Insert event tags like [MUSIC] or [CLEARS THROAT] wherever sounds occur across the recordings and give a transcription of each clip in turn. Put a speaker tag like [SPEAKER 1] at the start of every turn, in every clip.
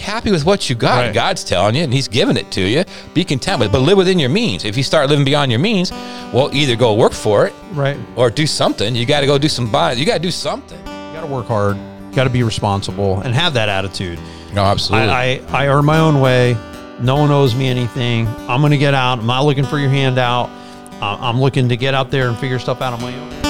[SPEAKER 1] happy with what you got.
[SPEAKER 2] Right.
[SPEAKER 1] God's telling you, and He's giving it to you. Be content with it, but live within your means. If you start living beyond your means, well, either go work for it
[SPEAKER 2] Right.
[SPEAKER 1] or do something. You got to go do some buy. You got to do something.
[SPEAKER 2] You got to work hard. You got to be responsible and have that attitude.
[SPEAKER 1] No, absolutely.
[SPEAKER 2] I, I, I earn my own way. No one owes me anything. I'm going to get out. I'm not looking for your handout. I'm looking to get out there and figure stuff out on my own.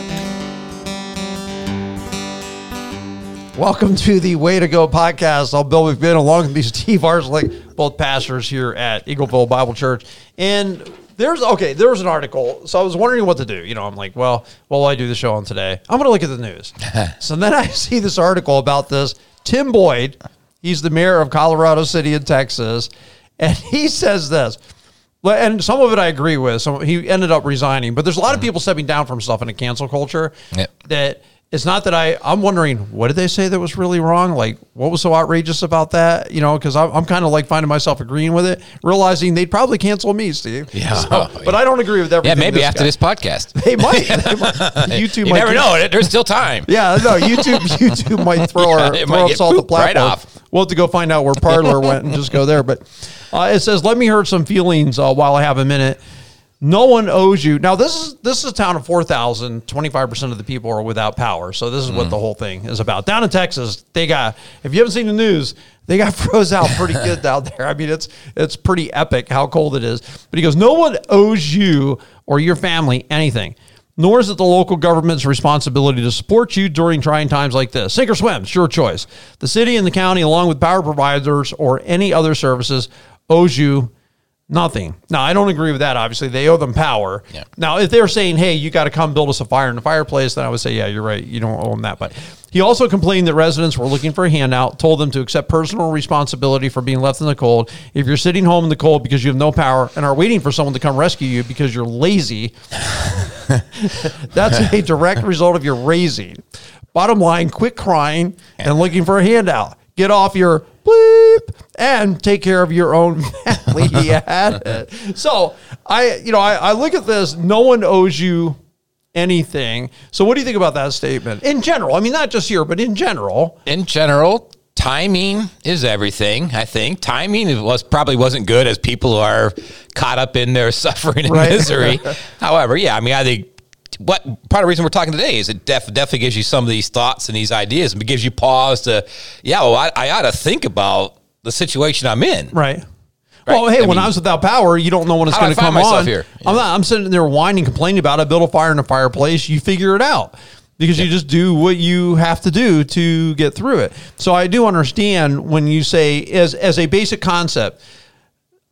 [SPEAKER 2] Welcome to the Way to Go podcast. I'm Bill McBinn along with me, Steve Arslick, both pastors here at Eagleville Bible Church. And there's okay, there was an article. So I was wondering what to do. You know, I'm like, well, what will I do the show on today? I'm gonna look at the news. [LAUGHS] so then I see this article about this. Tim Boyd, he's the mayor of Colorado City in Texas, and [LAUGHS] he says this. And some of it I agree with. So he ended up resigning, but there's a lot of mm-hmm. people stepping down from stuff in a cancel culture
[SPEAKER 1] Yep.
[SPEAKER 2] that it's not that I, I'm wondering, what did they say that was really wrong? Like, what was so outrageous about that? You know, because I'm, I'm kind of like finding myself agreeing with it, realizing they'd probably cancel me, Steve.
[SPEAKER 1] Yeah.
[SPEAKER 2] So- but I don't agree with that.
[SPEAKER 1] yeah,
[SPEAKER 2] everything.
[SPEAKER 1] maybe after
[SPEAKER 2] guy-
[SPEAKER 1] this podcast. [LAUGHS]
[SPEAKER 2] They might. They might. [LAUGHS] YouTube
[SPEAKER 1] You
[SPEAKER 2] might
[SPEAKER 1] never know. There's still time.
[SPEAKER 2] Yeah, no, YouTube [LAUGHS] YouTube might throw, our,
[SPEAKER 1] it
[SPEAKER 2] throw us off the
[SPEAKER 1] pooped right
[SPEAKER 2] platform.
[SPEAKER 1] off.
[SPEAKER 2] We'll have to go find out where Parler went and just go there. But uh, it says, let me hurt some feelings uh, while I have a minute. No one owes you. Now, this is this is a town of 4,000. 25% of the people are without power. So this is
[SPEAKER 1] Mm.
[SPEAKER 2] what the whole thing is about. Down in Texas, they got, if you haven't seen the news, they got [LAUGHS] froze out pretty good [LAUGHS] down there. I mean, it's it's pretty epic how cold it is. But he goes, no one owes you or your family anything nor is it the local government's responsibility to support you during trying times like this. Sink or swim, it's your choice. The city and the county, along with power providers or any other services, owes you nothing. Now, I don't agree with that. Obviously, they owe them power.
[SPEAKER 1] Yeah.
[SPEAKER 2] Now, if they're saying, "Hey, you got to come build us a fire in the fireplace," then I would say, "Yeah, you're right. You don't owe them that." But he also complained that residents were looking for a handout, told them to accept personal responsibility for being left in the cold. If you're sitting home in the cold because you have no power and are waiting for someone to come rescue you because you're lazy, [LAUGHS] that's a direct result of your raising. Bottom line, quit crying and looking for a handout. Get off your bleep and take care of your own [LAUGHS] family. He had it. So I, you know, I, I look at this. No one owes you anything. So what do you think about that statement in general? I mean, not just here, but in general.
[SPEAKER 1] in general, timing is everything. I think timing was probably wasn't good as people are caught up in their [LAUGHS] suffering and
[SPEAKER 2] Right.
[SPEAKER 1] misery. [LAUGHS] However, yeah, I mean, I think what part of the reason we're talking today is it def- definitely gives you some of these thoughts and these ideas, and it gives you pause to, yeah, well, I, I ought to think about the situation I'm in.
[SPEAKER 2] Right. Well, hey,
[SPEAKER 1] I
[SPEAKER 2] when
[SPEAKER 1] mean-
[SPEAKER 2] I was without power, you don't know when it's going to come on.
[SPEAKER 1] here?
[SPEAKER 2] I'm not. I'm sitting there whining, complaining about it. Build a fire in a fireplace. You figure it out because you just do what you have to do to get through it. So I do understand when you say, as as a basic concept,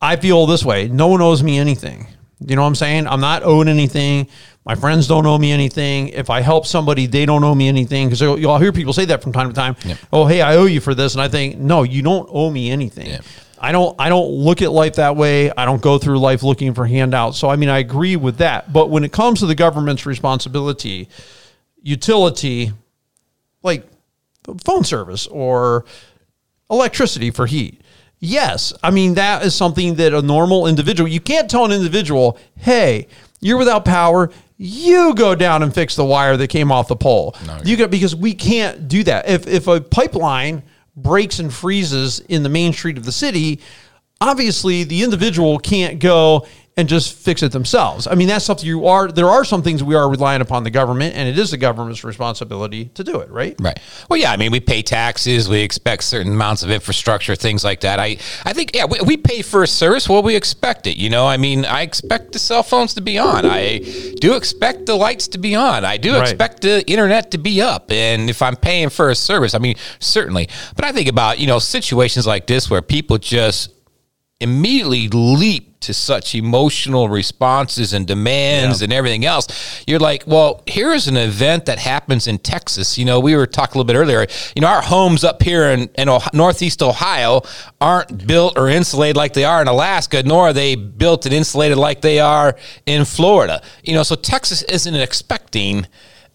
[SPEAKER 2] I feel this way. No one owes me anything. You know what I'm saying? I'm not owed anything. My friends don't owe me anything. If I help somebody, they don't owe me anything. Because you'll hear people say that from time to time. Oh, hey, I owe you for this, and I think, no, you don't owe me anything.
[SPEAKER 1] Yeah.
[SPEAKER 2] I don't. I don't look at life that way. I don't go through life looking for handouts. So I mean, I agree with that. But when it comes to the government's responsibility, utility, like phone service or electricity for heat. Yes, I mean that is something that a normal individual you can't tell an individual, "Hey, you're without power. You go down and fix the wire that came off the pole." you got because we can't do that. If if a pipeline breaks and freezes in the main street of the city, obviously the individual can't go and just fix it themselves. I mean, that's something you are. There are some things we are relying upon the government, and it is the government's responsibility to do it. Right?
[SPEAKER 1] Right. Well, yeah. I mean, we pay taxes. We expect certain amounts of infrastructure, things like that. I, I think, yeah, we, we pay for a service. Well, we expect it. You know, I mean, I expect the cell phones to be on. I do expect the lights to be on. I do
[SPEAKER 2] Right.
[SPEAKER 1] expect the internet to be up. And if I'm paying for a service, I mean, certainly. But I think about you know situations like this where people just immediately leap to such emotional responses and demands
[SPEAKER 2] Yeah.
[SPEAKER 1] and everything else. You're like, well, here's an event that happens in Texas. You know, we were talking a little bit earlier. You know, our homes up here in, in Ohio, Northeast Ohio aren't built or insulated like they are in Alaska, nor are they built and insulated like they are in Florida. You know, so Texas isn't expecting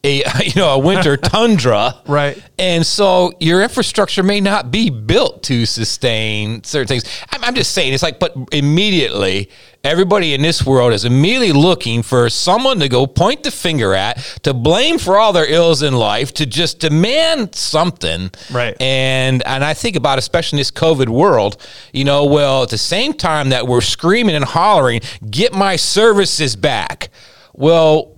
[SPEAKER 1] a [LAUGHS] you know a winter [LAUGHS] tundra,
[SPEAKER 2] Right.
[SPEAKER 1] And so your infrastructure may not be built to sustain certain things. I'm, I'm just saying, it's like, but immediately, everybody in this world is immediately looking for someone to go point the finger at, to blame for all their ills in life, to just demand something.
[SPEAKER 2] Right.
[SPEAKER 1] And and I think about especially in this COVID world, you know, well, at the same time that we're screaming and hollering, get my services back. Well,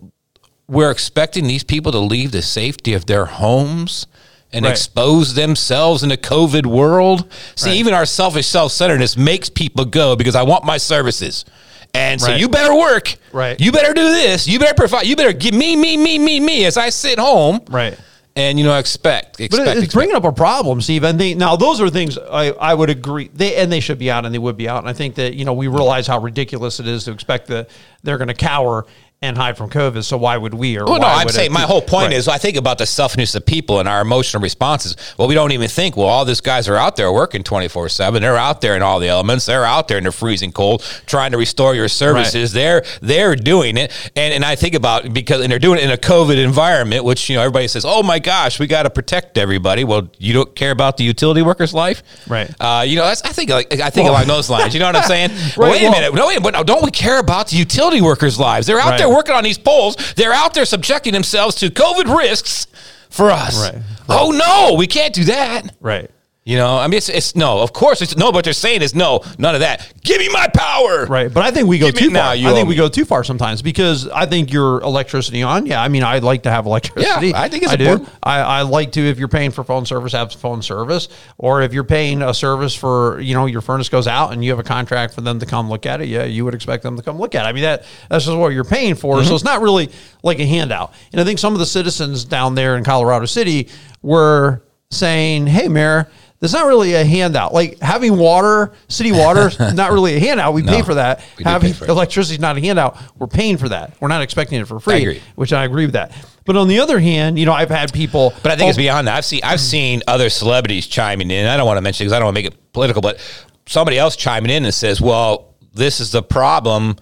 [SPEAKER 1] we're expecting these people to leave the safety of their homes and
[SPEAKER 2] Right.
[SPEAKER 1] expose themselves in a COVID world. See,
[SPEAKER 2] Right.
[SPEAKER 1] even our selfish self centeredness makes people go because I want my services. And so
[SPEAKER 2] Right.
[SPEAKER 1] you better work.
[SPEAKER 2] Right.
[SPEAKER 1] You better do this. You better provide. You better give me, me, me, me, me as I sit home.
[SPEAKER 2] Right.
[SPEAKER 1] And, you know, expect. expect
[SPEAKER 2] But it's
[SPEAKER 1] expect.
[SPEAKER 2] bringing up a problem, Steve. And they, now those are things I, I would agree. They and they should be out, and they would be out. And I think that you know we realize how ridiculous it is to expect that they're going to cower and hide from COVID. So why would we? Or
[SPEAKER 1] Well, no, I'm
[SPEAKER 2] would
[SPEAKER 1] saying
[SPEAKER 2] it-
[SPEAKER 1] my whole point
[SPEAKER 2] Right.
[SPEAKER 1] is I think about the selfishness of people and our emotional responses. Well, we don't even think, well, all these guys are out there working 24 7. They're out there in all the elements. They're out there in the freezing cold trying to restore your services. They're they're doing it. And and I think about because and they're doing it in a COVID environment, which you know everybody says, Oh my gosh, we gotta protect everybody. Well, you don't care about the utility worker's life?
[SPEAKER 2] Right.
[SPEAKER 1] Uh, you know, that's I think like I think
[SPEAKER 2] Well-
[SPEAKER 1] along those lines. You know what I'm saying? [LAUGHS]
[SPEAKER 2] Right,
[SPEAKER 1] wait a
[SPEAKER 2] well-
[SPEAKER 1] minute. No, wait, but no, don't we care about the utility workers' lives? They're out
[SPEAKER 2] Right.
[SPEAKER 1] there working on these poles. They're out there subjecting themselves to COVID risks for us.
[SPEAKER 2] Right.
[SPEAKER 1] Oh no, we can't do that.
[SPEAKER 2] right.
[SPEAKER 1] You know, I mean, it's, it's no. Of course, it's no. But they're saying is no, none of that. Give me my power.
[SPEAKER 2] Right, but I think we go
[SPEAKER 1] Give
[SPEAKER 2] too
[SPEAKER 1] now,
[SPEAKER 2] far.
[SPEAKER 1] you
[SPEAKER 2] I think we go too far sometimes because I think your electricity on. Yeah, I mean, I'd like to have electricity.
[SPEAKER 1] Yeah, I think it's
[SPEAKER 2] I do. I, I like to if you're paying for phone service, have phone service, or if you're paying a service for you know your furnace goes out and you have a contract for them to come look at it. Yeah, you would expect them to come look at it. I mean that that's just what you're paying for.
[SPEAKER 1] Mm-hmm.
[SPEAKER 2] So it's not really like a handout. And I think some of the citizens down there in Colorado City were saying, "Hey, Mayor." That's not really a handout. Like having water, city water, [LAUGHS] not really a handout. We pay for that. Having electricity is not a handout. We're paying for that. We're not expecting it for free.
[SPEAKER 1] agree.
[SPEAKER 2] Which I agree with that. But on the other hand, you know, I've had people.
[SPEAKER 1] But I think it's
[SPEAKER 2] oh,
[SPEAKER 1] beyond that. I've seen I've seen other celebrities chiming in. I don't want to mention because I don't want to make it political, but somebody else chiming in and says, "Well, this is the problem.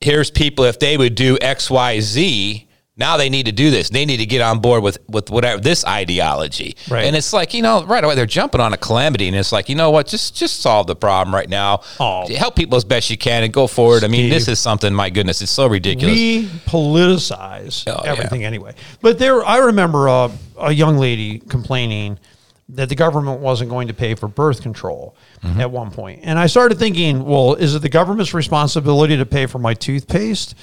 [SPEAKER 1] Here's people if they would do X, Y, Z." Now they need to do this. They need to get on board with with whatever this ideology.
[SPEAKER 2] Right.
[SPEAKER 1] And it's like you know, right away they're jumping on a calamity, and it's like you know what, just just solve the problem right now.
[SPEAKER 2] Oh.
[SPEAKER 1] Help people as best you can, and go forward. I mean, this is something. My goodness, it's so ridiculous.
[SPEAKER 2] We politicize
[SPEAKER 1] Oh, yeah.
[SPEAKER 2] everything anyway. But there, I remember a, a young lady complaining that the government wasn't going to pay for birth control
[SPEAKER 1] Mm-hmm.
[SPEAKER 2] at one point. And I started thinking, well, is it the government's responsibility to pay for my toothpaste?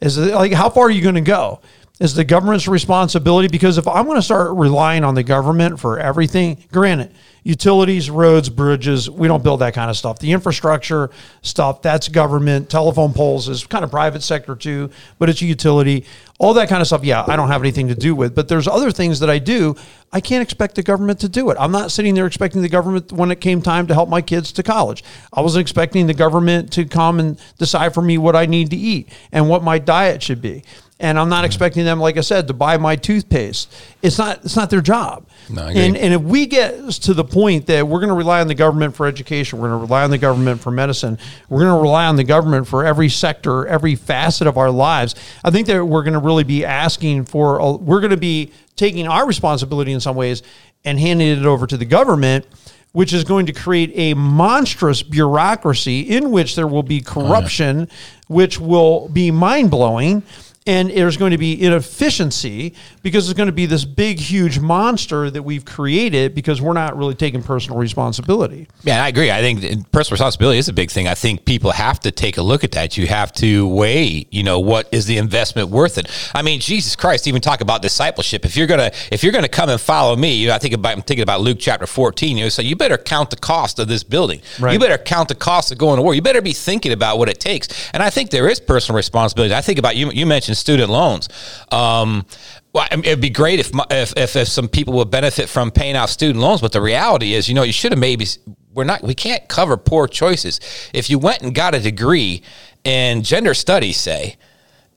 [SPEAKER 2] Is it like, how far are you going to go? Is the government's responsibility? Because if I'm going to start relying on the government for everything, granted, utilities, roads, bridges, we don't build that kind of stuff. The infrastructure stuff, that's government. Telephone poles is kind of private sector too, but it's a utility. All that kind of stuff, yeah, I don't have anything to do with. But there's other things that I do. I can't expect the government to do it. I'm not sitting there expecting the government when it came time to help my kids to college. I wasn't expecting the government to come and decide for me what I need to eat and what my diet should be. And I'm not expecting them, like I said, to buy my toothpaste. It's not. It's not their job.
[SPEAKER 1] No,
[SPEAKER 2] and and if we get to the point that we're going to rely on the government for education, we're going to rely on the government for medicine, we're going to rely on the government for every sector, every facet of our lives. I think that we're going to really be asking for. A, we're going to be taking our responsibility in some ways and handing it over to the government. Which is going to create a monstrous bureaucracy in which there will be oh, corruption, which will be mind blowing and there's going to be inefficiency because it's going to be this big, huge monster that we've created because we're not really taking personal responsibility.
[SPEAKER 1] Yeah, I agree. I think personal responsibility is a big thing. I think people have to take a look at that. You have to weigh, you know, what is the investment worth it? I mean, Jesus Christ, even talk about discipleship. If you're gonna if you're gonna come and follow me, you know, I think about I'm thinking about Luke chapter 14. You know, so you better count the cost of this building.
[SPEAKER 2] Right.
[SPEAKER 1] You better count the cost of going to war. You better be thinking about what it takes. And I think there is personal responsibility. I think about you. You mentioned student loans. Um, well, I mean, it'd be great if, my, if if if some people would benefit from paying off student loans, but the reality is, you know, you should have maybe we're not we can't cover poor choices. If you went and got a degree in gender studies, say,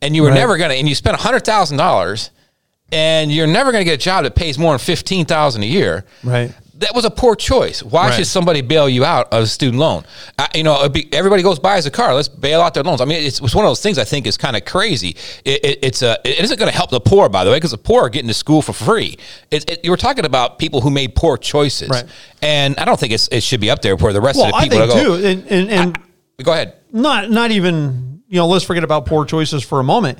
[SPEAKER 1] and you were
[SPEAKER 2] Right.
[SPEAKER 1] never gonna and you spent hundred thousand dollars and you're never gonna get a job that pays more than fifteen thousand a year.
[SPEAKER 2] Right.
[SPEAKER 1] That was a poor choice. Why
[SPEAKER 2] Right.
[SPEAKER 1] should somebody bail you out of a student loan? Uh, you know, be, everybody goes buys a car. Let's bail out their loans. I mean, it's, it's one of those things I think is kind of crazy. It, it, it's a, it isn't going to help the poor, by the way, because the poor are getting to school for free. It, it, you were talking about people who made poor choices,
[SPEAKER 2] Right.
[SPEAKER 1] and I don't think it's, it should be up there for the rest
[SPEAKER 2] Well,
[SPEAKER 1] of the
[SPEAKER 2] I
[SPEAKER 1] people
[SPEAKER 2] think
[SPEAKER 1] go.
[SPEAKER 2] too, and and, and
[SPEAKER 1] Go ahead.
[SPEAKER 2] not not even you know let's forget about poor choices for a moment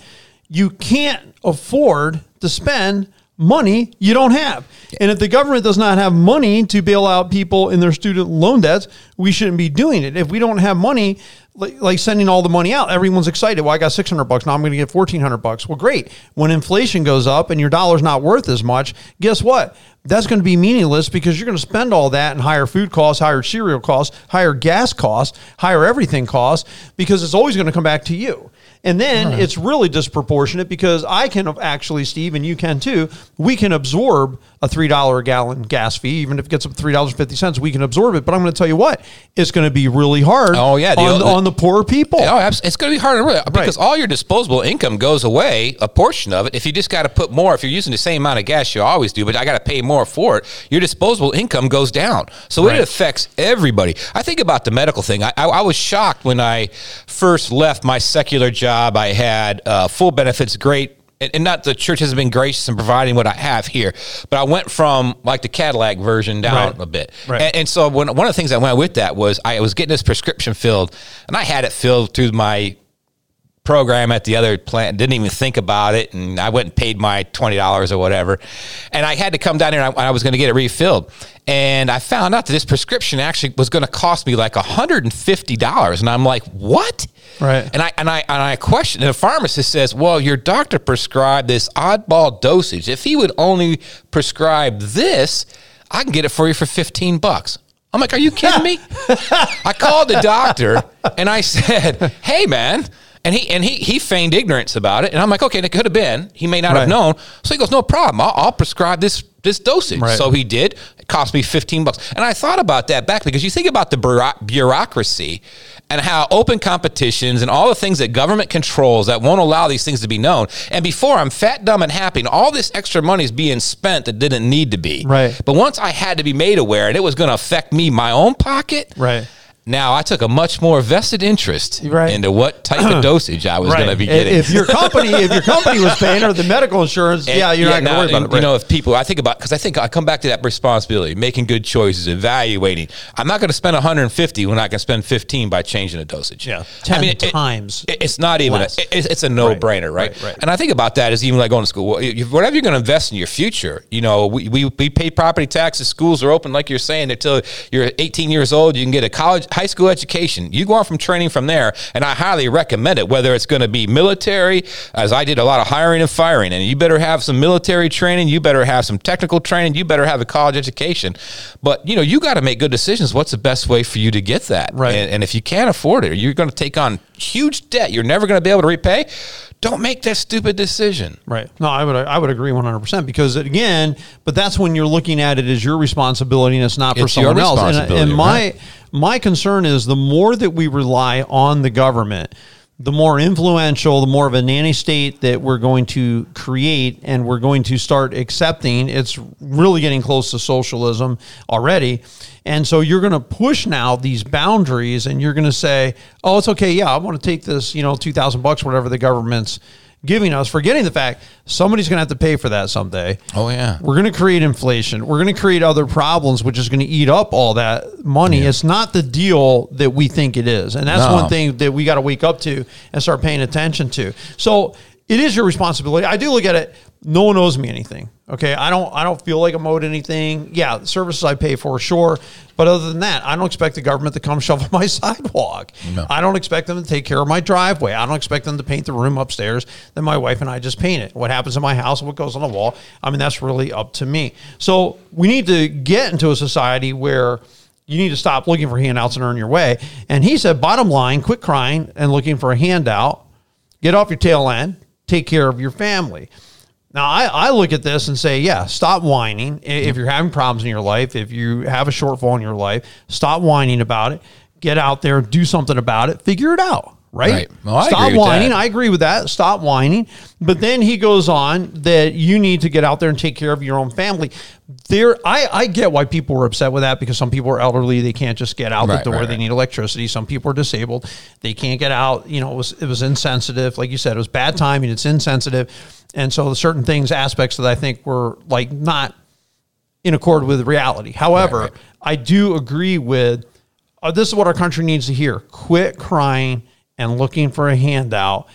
[SPEAKER 2] you can't afford to spend money you don't have. And if the government does not have money to bail out people in their student loan debts we shouldn't be doing it. If we don't have money like, sending all the money out everyone's excited. Well i got 600 bucks now i'm going to get 1400 bucks. Well great. When inflation goes up and your dollar's not worth as much guess what? That's going to be meaningless because you're going to spend all that in higher food costs, higher cereal costs, higher gas costs, higher everything costs because it's always going to come back to you. And then it's really disproportionate because I can actually, Steve, and you can too, we can absorb a $3 a gallon gas fee, even if it gets up to $3.50, we can absorb it. But I'm going to tell you what, it's going to be really hard
[SPEAKER 1] Oh, yeah, the
[SPEAKER 2] on,
[SPEAKER 1] old-
[SPEAKER 2] on the poor people.
[SPEAKER 1] Oh, it's going to be harder really, because all your disposable income goes away, a portion of it. If you just got to put more, if you're using the same amount of gas you always do, but I got to pay more for it, your disposable income goes down. So
[SPEAKER 2] Right.
[SPEAKER 1] it affects everybody. I think about the medical thing. I, I, I was shocked when I first left my secular job. I had uh, full benefits, great. And not the church has been gracious in providing what I have here, but I went from like the Cadillac version down
[SPEAKER 2] Right.
[SPEAKER 1] a bit.
[SPEAKER 2] Right.
[SPEAKER 1] And, and so when, one of the things that went with that was I was getting this prescription filled, and I had it filled through my program at the other plant. Didn't even think about it, and I went and paid my twenty dollars or whatever. And I had to come down here, and I, I was going to get it refilled. And I found out that this prescription actually was going to cost me like hundred and fifty dollars, and I'm like, what?
[SPEAKER 2] Right.
[SPEAKER 1] And I and I and I questioned. And the pharmacist says, "Well, your doctor prescribed this oddball dosage. If he would only prescribe this, I can get it for you for fifteen bucks." I'm like, "Are you kidding me?" [LAUGHS] I called the doctor and I said, "Hey, man." And he and he he feigned ignorance about it, and I'm like, okay, it could have been. He may not
[SPEAKER 2] Right.
[SPEAKER 1] have known. So he goes, no problem. I'll, I'll prescribe this this dosage.
[SPEAKER 2] Right.
[SPEAKER 1] So he did. It cost me 15 bucks. And I thought about that back because you think about the bureaucracy and how open competitions and all the things that government controls that won't allow these things to be known. And before I'm fat, dumb, and happy, and all this extra money is being spent that didn't need to be.
[SPEAKER 2] Right.
[SPEAKER 1] But once I had to be made aware and it was going to affect me, my own pocket.
[SPEAKER 2] Right.
[SPEAKER 1] Now I took a much more vested interest
[SPEAKER 2] Right.
[SPEAKER 1] into what type of [CLEARS THROAT] dosage I was going to be getting.
[SPEAKER 2] If your company, if your company was paying or the medical insurance,
[SPEAKER 1] And-
[SPEAKER 2] yeah, you're not going to
[SPEAKER 1] now,
[SPEAKER 2] worry about
[SPEAKER 1] and,
[SPEAKER 2] it.
[SPEAKER 1] You know, if people, I think about because I think I come back to that responsibility, making good choices, evaluating. I'm not going to spend 150 when I can spend 15 by changing the dosage.
[SPEAKER 2] Yeah.
[SPEAKER 1] I
[SPEAKER 2] 10
[SPEAKER 1] mean, it-
[SPEAKER 2] times
[SPEAKER 1] it- it's not even. A, it- it's, it's a no brainer, right?
[SPEAKER 2] right, right.
[SPEAKER 1] And I think about that as even like going to school. Whatever you're going to invest in your future, you know, we, we we pay property taxes. Schools are open, like you're saying, until you're 18 years old. You can get a college, high school education. You go on from training from there, and I highly recommend it. Whether it's going to be military, as I did a lot of hiring and firing, and you better have some military training. You better have some technical training. You better have a college education. But you know, you got to make good decisions. What's the best way for you to get that?
[SPEAKER 2] Right.
[SPEAKER 1] And, and if you can't afford it, you're going to take on huge debt you're never going to be able to repay. Don't make that stupid decision.
[SPEAKER 2] Right. No, I would I would agree 100% because again, but that's when you're looking at it as your responsibility and it's not for
[SPEAKER 1] It's
[SPEAKER 2] someone else. And, and my
[SPEAKER 1] right.
[SPEAKER 2] my concern is the more that we rely on the government, the more influential, the more of a nanny state that we're going to create and we're going to start accepting. It's really getting close to socialism already. And so you're going to push now these boundaries and you're going to say, "Oh, it's okay. Yeah, I want to take this, you know, 2000 bucks whatever the government's giving us, forgetting the fact somebody's going to have to pay for that someday.
[SPEAKER 1] Oh, yeah.
[SPEAKER 2] We're going to create inflation. We're going to create other problems, which is going to eat up all that money. It's not the deal that we think it is. And that's
[SPEAKER 1] No.
[SPEAKER 2] one thing that we got to wake up to and start paying attention to. So it is your responsibility. I do look at it. No one owes me anything. Okay. I don't, I don't feel like I'm owed anything. Yeah. The services I pay for, sure. But other than that, I don't expect the government to come [LAUGHS] shovel my sidewalk.
[SPEAKER 1] No.
[SPEAKER 2] I don't expect them to take care of my driveway. I don't expect them to paint the room upstairs that my wife and I just painted. What happens in my house and what goes on the wall, I mean, that's really up to me. So we need to get into a society where you need to stop looking for handouts and earn your way. And he said, bottom line, quit crying and looking for a handout. Get off your tail end. Take care of your family. Now, I, I look at this and say, yeah, stop whining. If you're having problems in your life, if you have a shortfall in your life, stop whining about it. Get out there, do something about it, figure it out. Right?
[SPEAKER 1] Right. Well,
[SPEAKER 2] stop whining.
[SPEAKER 1] that.
[SPEAKER 2] I agree with that. Stop whining. But then he goes on that you need to get out there and take care of your own family. There, I, I get why people were upset with that because some people are elderly; they can't just get out
[SPEAKER 1] Right,
[SPEAKER 2] the door.
[SPEAKER 1] right,
[SPEAKER 2] They need electricity. Some people are disabled; they can't get out. You know, it was it was insensitive, like you said, it was bad timing. It's insensitive, and so certain things, aspects that I think were like not in accord with reality. However,
[SPEAKER 1] Right, right.
[SPEAKER 2] I do agree with uh, this is what our country needs to hear: quit crying and looking for a handout.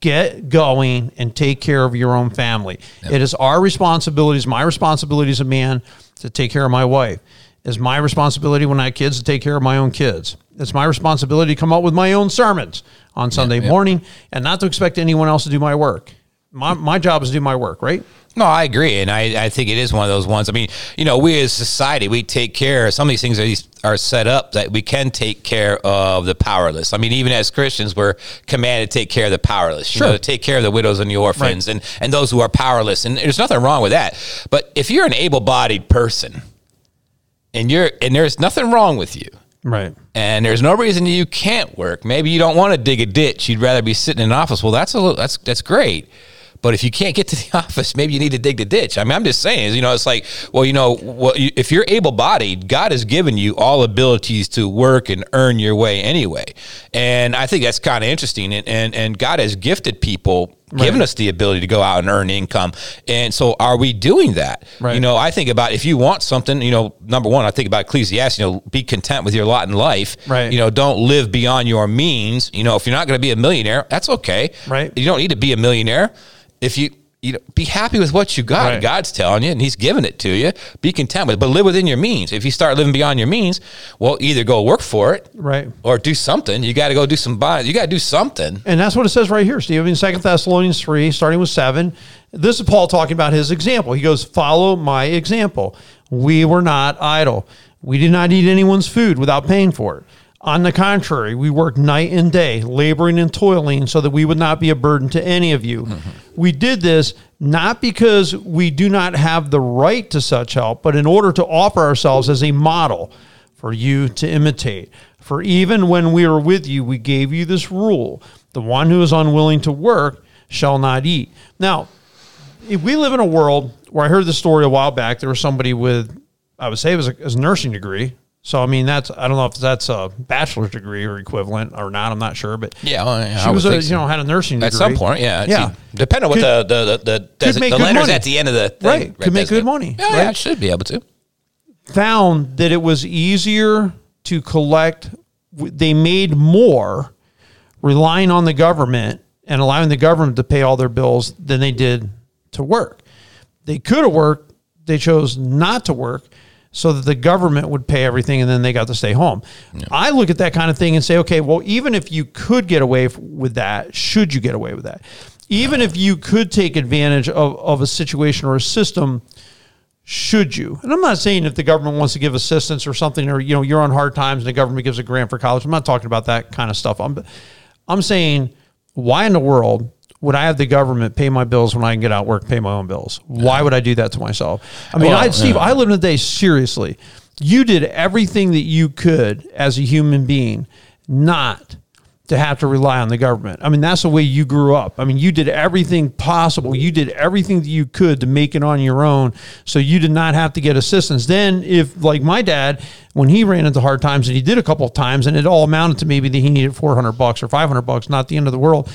[SPEAKER 2] Get going and take care of your own family. It is our responsibilities, my responsibility as a man to take care of my wife. It's my responsibility when I have kids to take care of my own kids. It's my responsibility to come up with my own sermons on Sunday
[SPEAKER 1] yeah.
[SPEAKER 2] morning and not to expect anyone else to do my work. My, my job is to do my work, right?
[SPEAKER 1] No, I agree, and I, I think it is one of those ones. I mean, you know, we as society we take care. Some of these things are, are set up that we can take care of the powerless. I mean, even as Christians, we're commanded to take care of the powerless. You
[SPEAKER 2] Sure.
[SPEAKER 1] know, to take care of the widows and the orphans and and those who are powerless. And there's nothing wrong with that. But if you're an able-bodied person, and you're and there's nothing wrong with you,
[SPEAKER 2] Right.
[SPEAKER 1] and there's no reason you can't work. Maybe you don't want to dig a ditch. You'd rather be sitting in an office. Well, that's a little, that's that's great. But if you can't get to the [LAUGHS] office, maybe you need to dig the ditch. I mean, I'm just saying, you know, it's like, well, you know, well, you, if you're able-bodied, God has given you all abilities to work and earn your way anyway. And I think that's kind of interesting. And, and and God has gifted people, given us the ability to go out and earn income. And so, are we doing that?
[SPEAKER 2] Right.
[SPEAKER 1] You know, I think about if you want something, you know, number one, I think about Ecclesiastes, you know, be content with your lot in life.
[SPEAKER 2] Right.
[SPEAKER 1] You know, don't live beyond your means. You know, if you're not going to be a millionaire, that's okay.
[SPEAKER 2] Right.
[SPEAKER 1] You don't need to be a millionaire. If you, you know, be happy with what you got.
[SPEAKER 2] Right.
[SPEAKER 1] God's telling you, and He's giving it to you. Be content with it, but live within your means. If you start living beyond your means, well, either go work for it,
[SPEAKER 2] Right.
[SPEAKER 1] or do something. You got to go do some buy. You got to do something.
[SPEAKER 2] And that's what it says right here, Steve. In Second Thessalonians 3, starting with 7. This is Paul talking about his example. He goes, Follow my example. We were not idle. We did not eat anyone's food without paying for it. On the contrary, we worked night and day, laboring and toiling so that we would not be a burden to any of you. Mm-hmm. We did this not because we do not have the right to such help, but in order to offer ourselves as a model for you to imitate. For even when we were with you, we gave you this rule the one who is unwilling to work shall not eat. Now, if we live in a world where I heard this story a while back, there was somebody with, I would say it was a, it was a nursing degree. So, I mean, that's, I don't know if that's a bachelor's degree or equivalent or not. I'm not sure, but
[SPEAKER 1] Yeah, well, yeah,
[SPEAKER 2] she
[SPEAKER 1] I
[SPEAKER 2] was, a, you
[SPEAKER 1] so.
[SPEAKER 2] know, had a nursing degree.
[SPEAKER 1] At some point, yeah,
[SPEAKER 2] Yeah.
[SPEAKER 1] See, depending on what the the the, the,
[SPEAKER 2] could make
[SPEAKER 1] the letters
[SPEAKER 2] money.
[SPEAKER 1] at the end of the thing,
[SPEAKER 2] Right, could make good money,
[SPEAKER 1] Yeah, yeah,
[SPEAKER 2] right?
[SPEAKER 1] it should be able to.
[SPEAKER 2] found that it was easier to collect, they made more relying on the government and allowing the government to pay all their bills than they did to work. They could have worked, they chose not to work so that the government would pay everything and then they got to stay home. I look at that kind of thing and say, okay, well, even if you could get away with that, should you get away with that? Even if you could take advantage of, of a situation or a system should you? And I'm not saying if the government wants to give assistance or something, or you know, you're on hard times and the government gives a grant for college. I'm not talking about that kind of stuff. I'm, I'm saying, why in the world would I have the government pay my bills when I can get out work, pay my own bills? Why would I do that to myself? I mean,
[SPEAKER 1] Well,
[SPEAKER 2] I, Steve,
[SPEAKER 1] yeah.
[SPEAKER 2] I live in the day seriously. You did everything that you could as a human being, not to have to rely on the government. I mean, that's the way you grew up. I mean, you did everything possible. You did everything that you could to make it on your own. So you did not have to get assistance. Then, if like my dad, when he ran into hard times, and he did a couple of times, and it all amounted to maybe that he needed 400 bucks or 500 bucks, not the end of the world,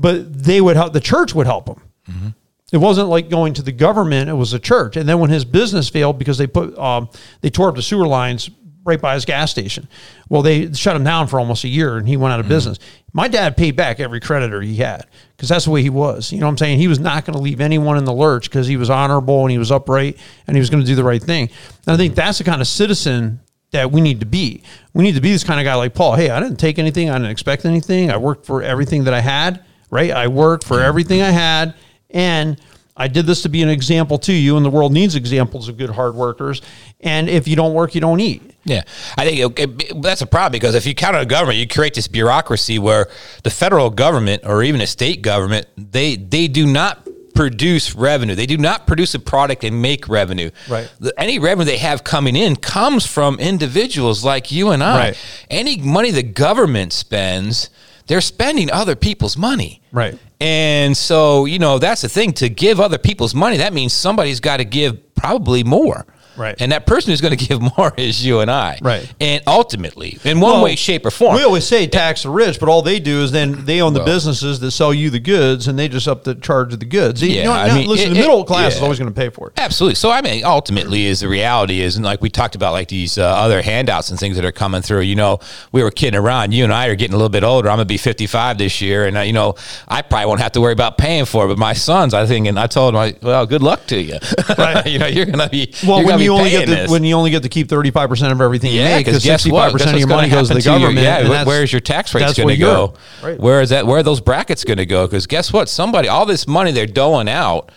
[SPEAKER 2] but they would help, the church would help him. It wasn't like going to the government; it was the church. And then when his business failed because they put um, they tore up the sewer lines right by his gas station, well, they shut him down for almost a year, and he went out of business. My dad paid back every creditor he had because that's the way he was. You know what I'm saying? He was not going to leave anyone in the lurch because he was honorable and he was upright and he was going to do the right thing. And I think that's the kind of citizen that we need to be. We need to be this kind of guy like Paul. Hey, I didn't take anything. I didn't expect anything. I worked for everything that I had, right? I worked for everything I had. And I did this to be an example to you, and the world needs examples of good hard workers. And if you don't work, you don't eat.
[SPEAKER 1] Yeah, I think it, it- that's a problem because if you count on the government, you create this bureaucracy where the federal government or even a state government they they do not produce revenue. They do not produce a product and make revenue.
[SPEAKER 2] Right.
[SPEAKER 1] The- any revenue they have coming in comes from individuals like you and I.
[SPEAKER 2] Right.
[SPEAKER 1] Any money the government spends, they're spending other people's money.
[SPEAKER 2] Right.
[SPEAKER 1] And so, you know, that's the thing. To give other people's money, that means somebody's got to give probably more.
[SPEAKER 2] Right.
[SPEAKER 1] And that person who's going to give more is you and I.
[SPEAKER 2] Right.
[SPEAKER 1] And ultimately, in one
[SPEAKER 2] Well,
[SPEAKER 1] way, shape, or form.
[SPEAKER 2] We always say tax the rich, but all they do is then they own the
[SPEAKER 1] Well-
[SPEAKER 2] businesses that sell you the goods, and they just up the charge of the goods. You
[SPEAKER 1] Yeah,
[SPEAKER 2] know,
[SPEAKER 1] I mean,
[SPEAKER 2] listen,
[SPEAKER 1] it-
[SPEAKER 2] the middle
[SPEAKER 1] it-
[SPEAKER 2] class is always going to pay for it.
[SPEAKER 1] Absolutely. So I mean, ultimately, is the reality is, and like we talked about, like these uh, other handouts and things that are coming through. You know, we were kidding around. You and I are getting a little bit older. I'm gonna be 55 this year, and uh, you know, I probably won't have to worry about paying for it. But my sons, I think, and I told them, I, well, good luck to you. [LAUGHS]
[SPEAKER 2] Right.
[SPEAKER 1] you know, you're gonna be
[SPEAKER 2] Well, when
[SPEAKER 1] gonna
[SPEAKER 2] you only get to,
[SPEAKER 1] this.
[SPEAKER 2] when you only get to keep thirty five percent of everything you
[SPEAKER 1] Yeah,
[SPEAKER 2] make,
[SPEAKER 1] because
[SPEAKER 2] sixty
[SPEAKER 1] what?
[SPEAKER 2] five percent of your money goes to the government.
[SPEAKER 1] yeah, wh-
[SPEAKER 2] that's-
[SPEAKER 1] where's your tax rates
[SPEAKER 2] that's
[SPEAKER 1] going to go?
[SPEAKER 2] Right.
[SPEAKER 1] Where is that? Where are those brackets going to go? Because guess what? Somebody, all this money they're doling out,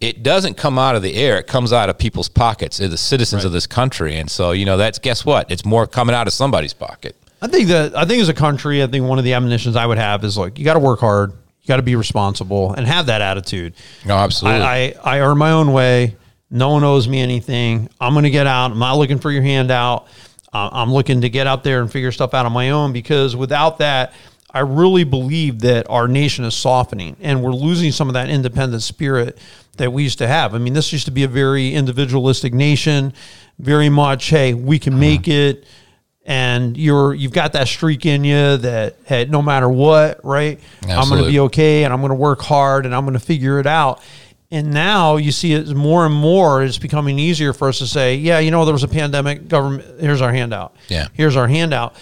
[SPEAKER 1] it doesn't come out of the air. It comes out of people's pockets. The citizens of this country, and so you know that's guess what? It's more coming out of somebody's pocket.
[SPEAKER 2] I think that I think as a country, I think one of the admonitions I would have is like you got to work hard, you got to be responsible, and have that attitude.
[SPEAKER 1] No, absolutely.
[SPEAKER 2] I, I, I earn my own way. No one owes me anything. I'm going to get out. I'm not looking for your handout. Uh, I'm looking to get out there and figure stuff out on my own because without that, I really believe that our nation is softening and we're losing some of that independent spirit that we used to have. I mean, this used to be a very individualistic nation, very much, hey, we can make it and you're you've got that streak in you that hey, no matter what, right? I'm going to be okay and I'm going to work hard and I'm going to figure it out. And now you see it more and more. It's becoming easier for us to say, yeah, you know, there was a pandemic. Government, here's our handout.
[SPEAKER 1] Yeah.
[SPEAKER 2] here's our handout.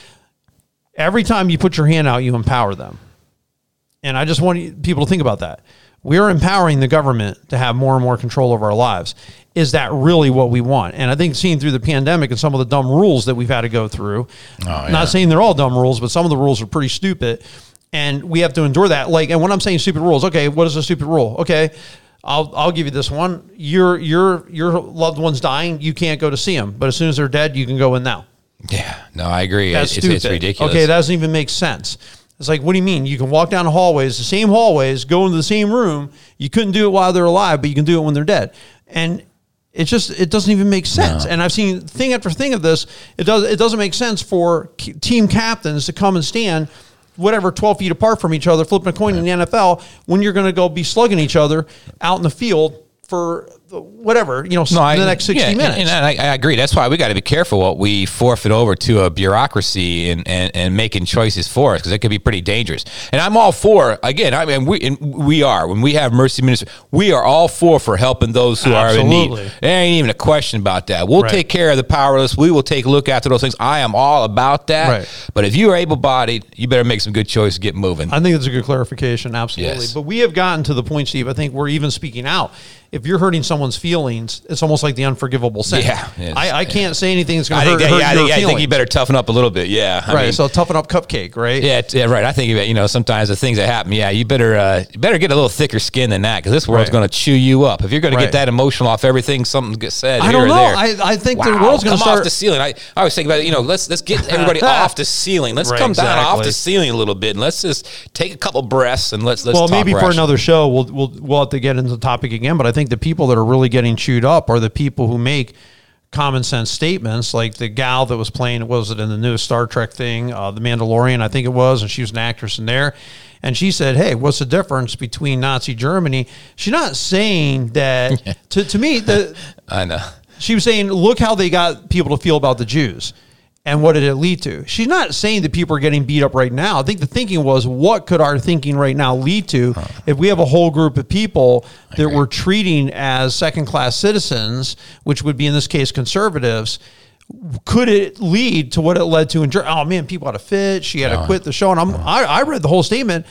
[SPEAKER 2] Every time you put your hand out, you empower them. And I just want people to think about that. We're empowering the government to have more and more control over our lives. Is that really what we want? And I think seeing through the pandemic and some of the dumb rules that we've had to go through, oh,
[SPEAKER 1] yeah.
[SPEAKER 2] not saying they're all dumb rules, but some of the rules are pretty stupid. And we have to endure that. Like, and when I'm saying stupid rules, okay, what is a stupid rule? Okay, I'll, I'll give you this one. Your your your loved one's dying. You can't go to see them, but as soon as they're dead, you can go in now.
[SPEAKER 1] yeah, no, I agree.
[SPEAKER 2] That's
[SPEAKER 1] it's,
[SPEAKER 2] stupid.
[SPEAKER 1] it's ridiculous.
[SPEAKER 2] Okay, that doesn't even make sense. It's like, what do you mean? You can walk down the hallways, the same hallways, go into the same room. You couldn't do it while they're alive, but you can do it when they're dead. And it just it doesn't even make sense. And I've seen thing after thing of this. It does it doesn't make sense for team captains to come and stand whatever 12 feet apart from each other flipping a coin in the NFL when you're going to go be slugging each other out in the field for whatever you know
[SPEAKER 1] No, I-
[SPEAKER 2] the next 60
[SPEAKER 1] yeah,
[SPEAKER 2] minutes
[SPEAKER 1] And, I, I agree. That's why we got to be careful what we forfeit over to a bureaucracy and, and, and making choices for us because it could be pretty dangerous. And I'm all for again. I mean, we and we are when we have mercy ministry, we are all for for helping those who are in need. There ain't even a question about that. We'll
[SPEAKER 2] Right.
[SPEAKER 1] take care of the powerless. We will take a look after those things. I am all about that.
[SPEAKER 2] Right.
[SPEAKER 1] But if you are able bodied, you better make some good choices. Get moving.
[SPEAKER 2] I think that's a good clarification. Absolutely.
[SPEAKER 1] Yes.
[SPEAKER 2] But we have gotten to the point, Steve. I think we're even speaking out. If you're hurting someone's feelings, it's almost like the unforgivable sin.
[SPEAKER 1] Yeah.
[SPEAKER 2] I, I can't say anything that's going to hurt,
[SPEAKER 1] that,
[SPEAKER 2] hurt
[SPEAKER 1] yeah, I think, I think you better toughen up a little bit. Yeah. I
[SPEAKER 2] right.
[SPEAKER 1] mean,
[SPEAKER 2] so toughen up cupcake, right?
[SPEAKER 1] Yeah, yeah, right. I think you know sometimes the things that happen. Yeah, you better uh, you better get a little thicker skin than that because this world's
[SPEAKER 2] Right.
[SPEAKER 1] going to chew you up. If you're going to get that emotional off everything, something gets said.
[SPEAKER 2] I
[SPEAKER 1] here
[SPEAKER 2] don't
[SPEAKER 1] or
[SPEAKER 2] know.
[SPEAKER 1] there.
[SPEAKER 2] I- I think the world's gonna
[SPEAKER 1] come
[SPEAKER 2] start-
[SPEAKER 1] off the ceiling. I, I always think about it. You know, let's let's get [LAUGHS] everybody off the ceiling. Let's
[SPEAKER 2] Right,
[SPEAKER 1] come down off the ceiling a little bit and let's just take a couple breaths and let's let's.
[SPEAKER 2] well, maybe for another show, we'll, we'll we'll have to get into the topic again. But I think the people that are really getting chewed up are the people who make common sense statements, like the gal that was playing. Was it in the newest Star Trek thing, uh, The Mandalorian? I think it was, and she was an actress in there. And she said, "Hey, what's the difference between Nazi Germany?" She's not saying that. [LAUGHS] to to me, the
[SPEAKER 1] I know.
[SPEAKER 2] she was saying, look how they got people to feel about the Jews. And what did it lead to? She's not saying that people are getting beat up right now. I think the thinking was, what could our thinking right now lead to if we have a whole group of people that
[SPEAKER 1] agree.
[SPEAKER 2] we're treating as second class citizens, which would be in this case conservatives? Could it lead to what it led to in Germany? Oh man, people had a fit. She had to quit the show. And I'm, I, I read the whole statement.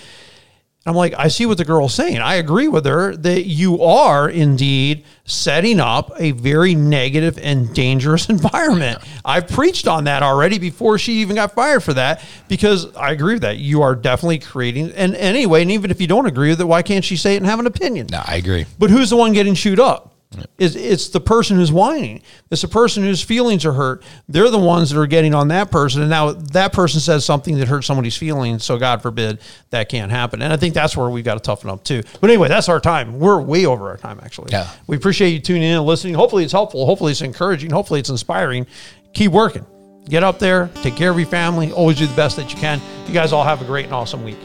[SPEAKER 2] I'm like, I see what the girl's saying. I agree with her that you are indeed setting up a very negative and dangerous [LAUGHS] environment. I've preached on that already before she even got fired for that because I agree with that. You are definitely creating, and anyway, and even if you don't agree with it, why can't she say it and have an opinion?
[SPEAKER 1] No, I agree.
[SPEAKER 2] But who's the one getting chewed up? It's, it's the person who's whining. It's the person whose feelings are hurt. They're the ones that are getting on that person. And now that person says something that hurts somebody's feelings. So God forbid that can't happen. And I think that's where we've got to toughen up too. But anyway, that's our time. We're way over our time, actually.
[SPEAKER 1] Yeah.
[SPEAKER 2] We appreciate you tuning in and listening. Hopefully it's helpful. Hopefully it's encouraging. Hopefully it's inspiring. Keep working. Get up there. Take care of your family. Always do the best that you can. You guys all have a great and awesome week.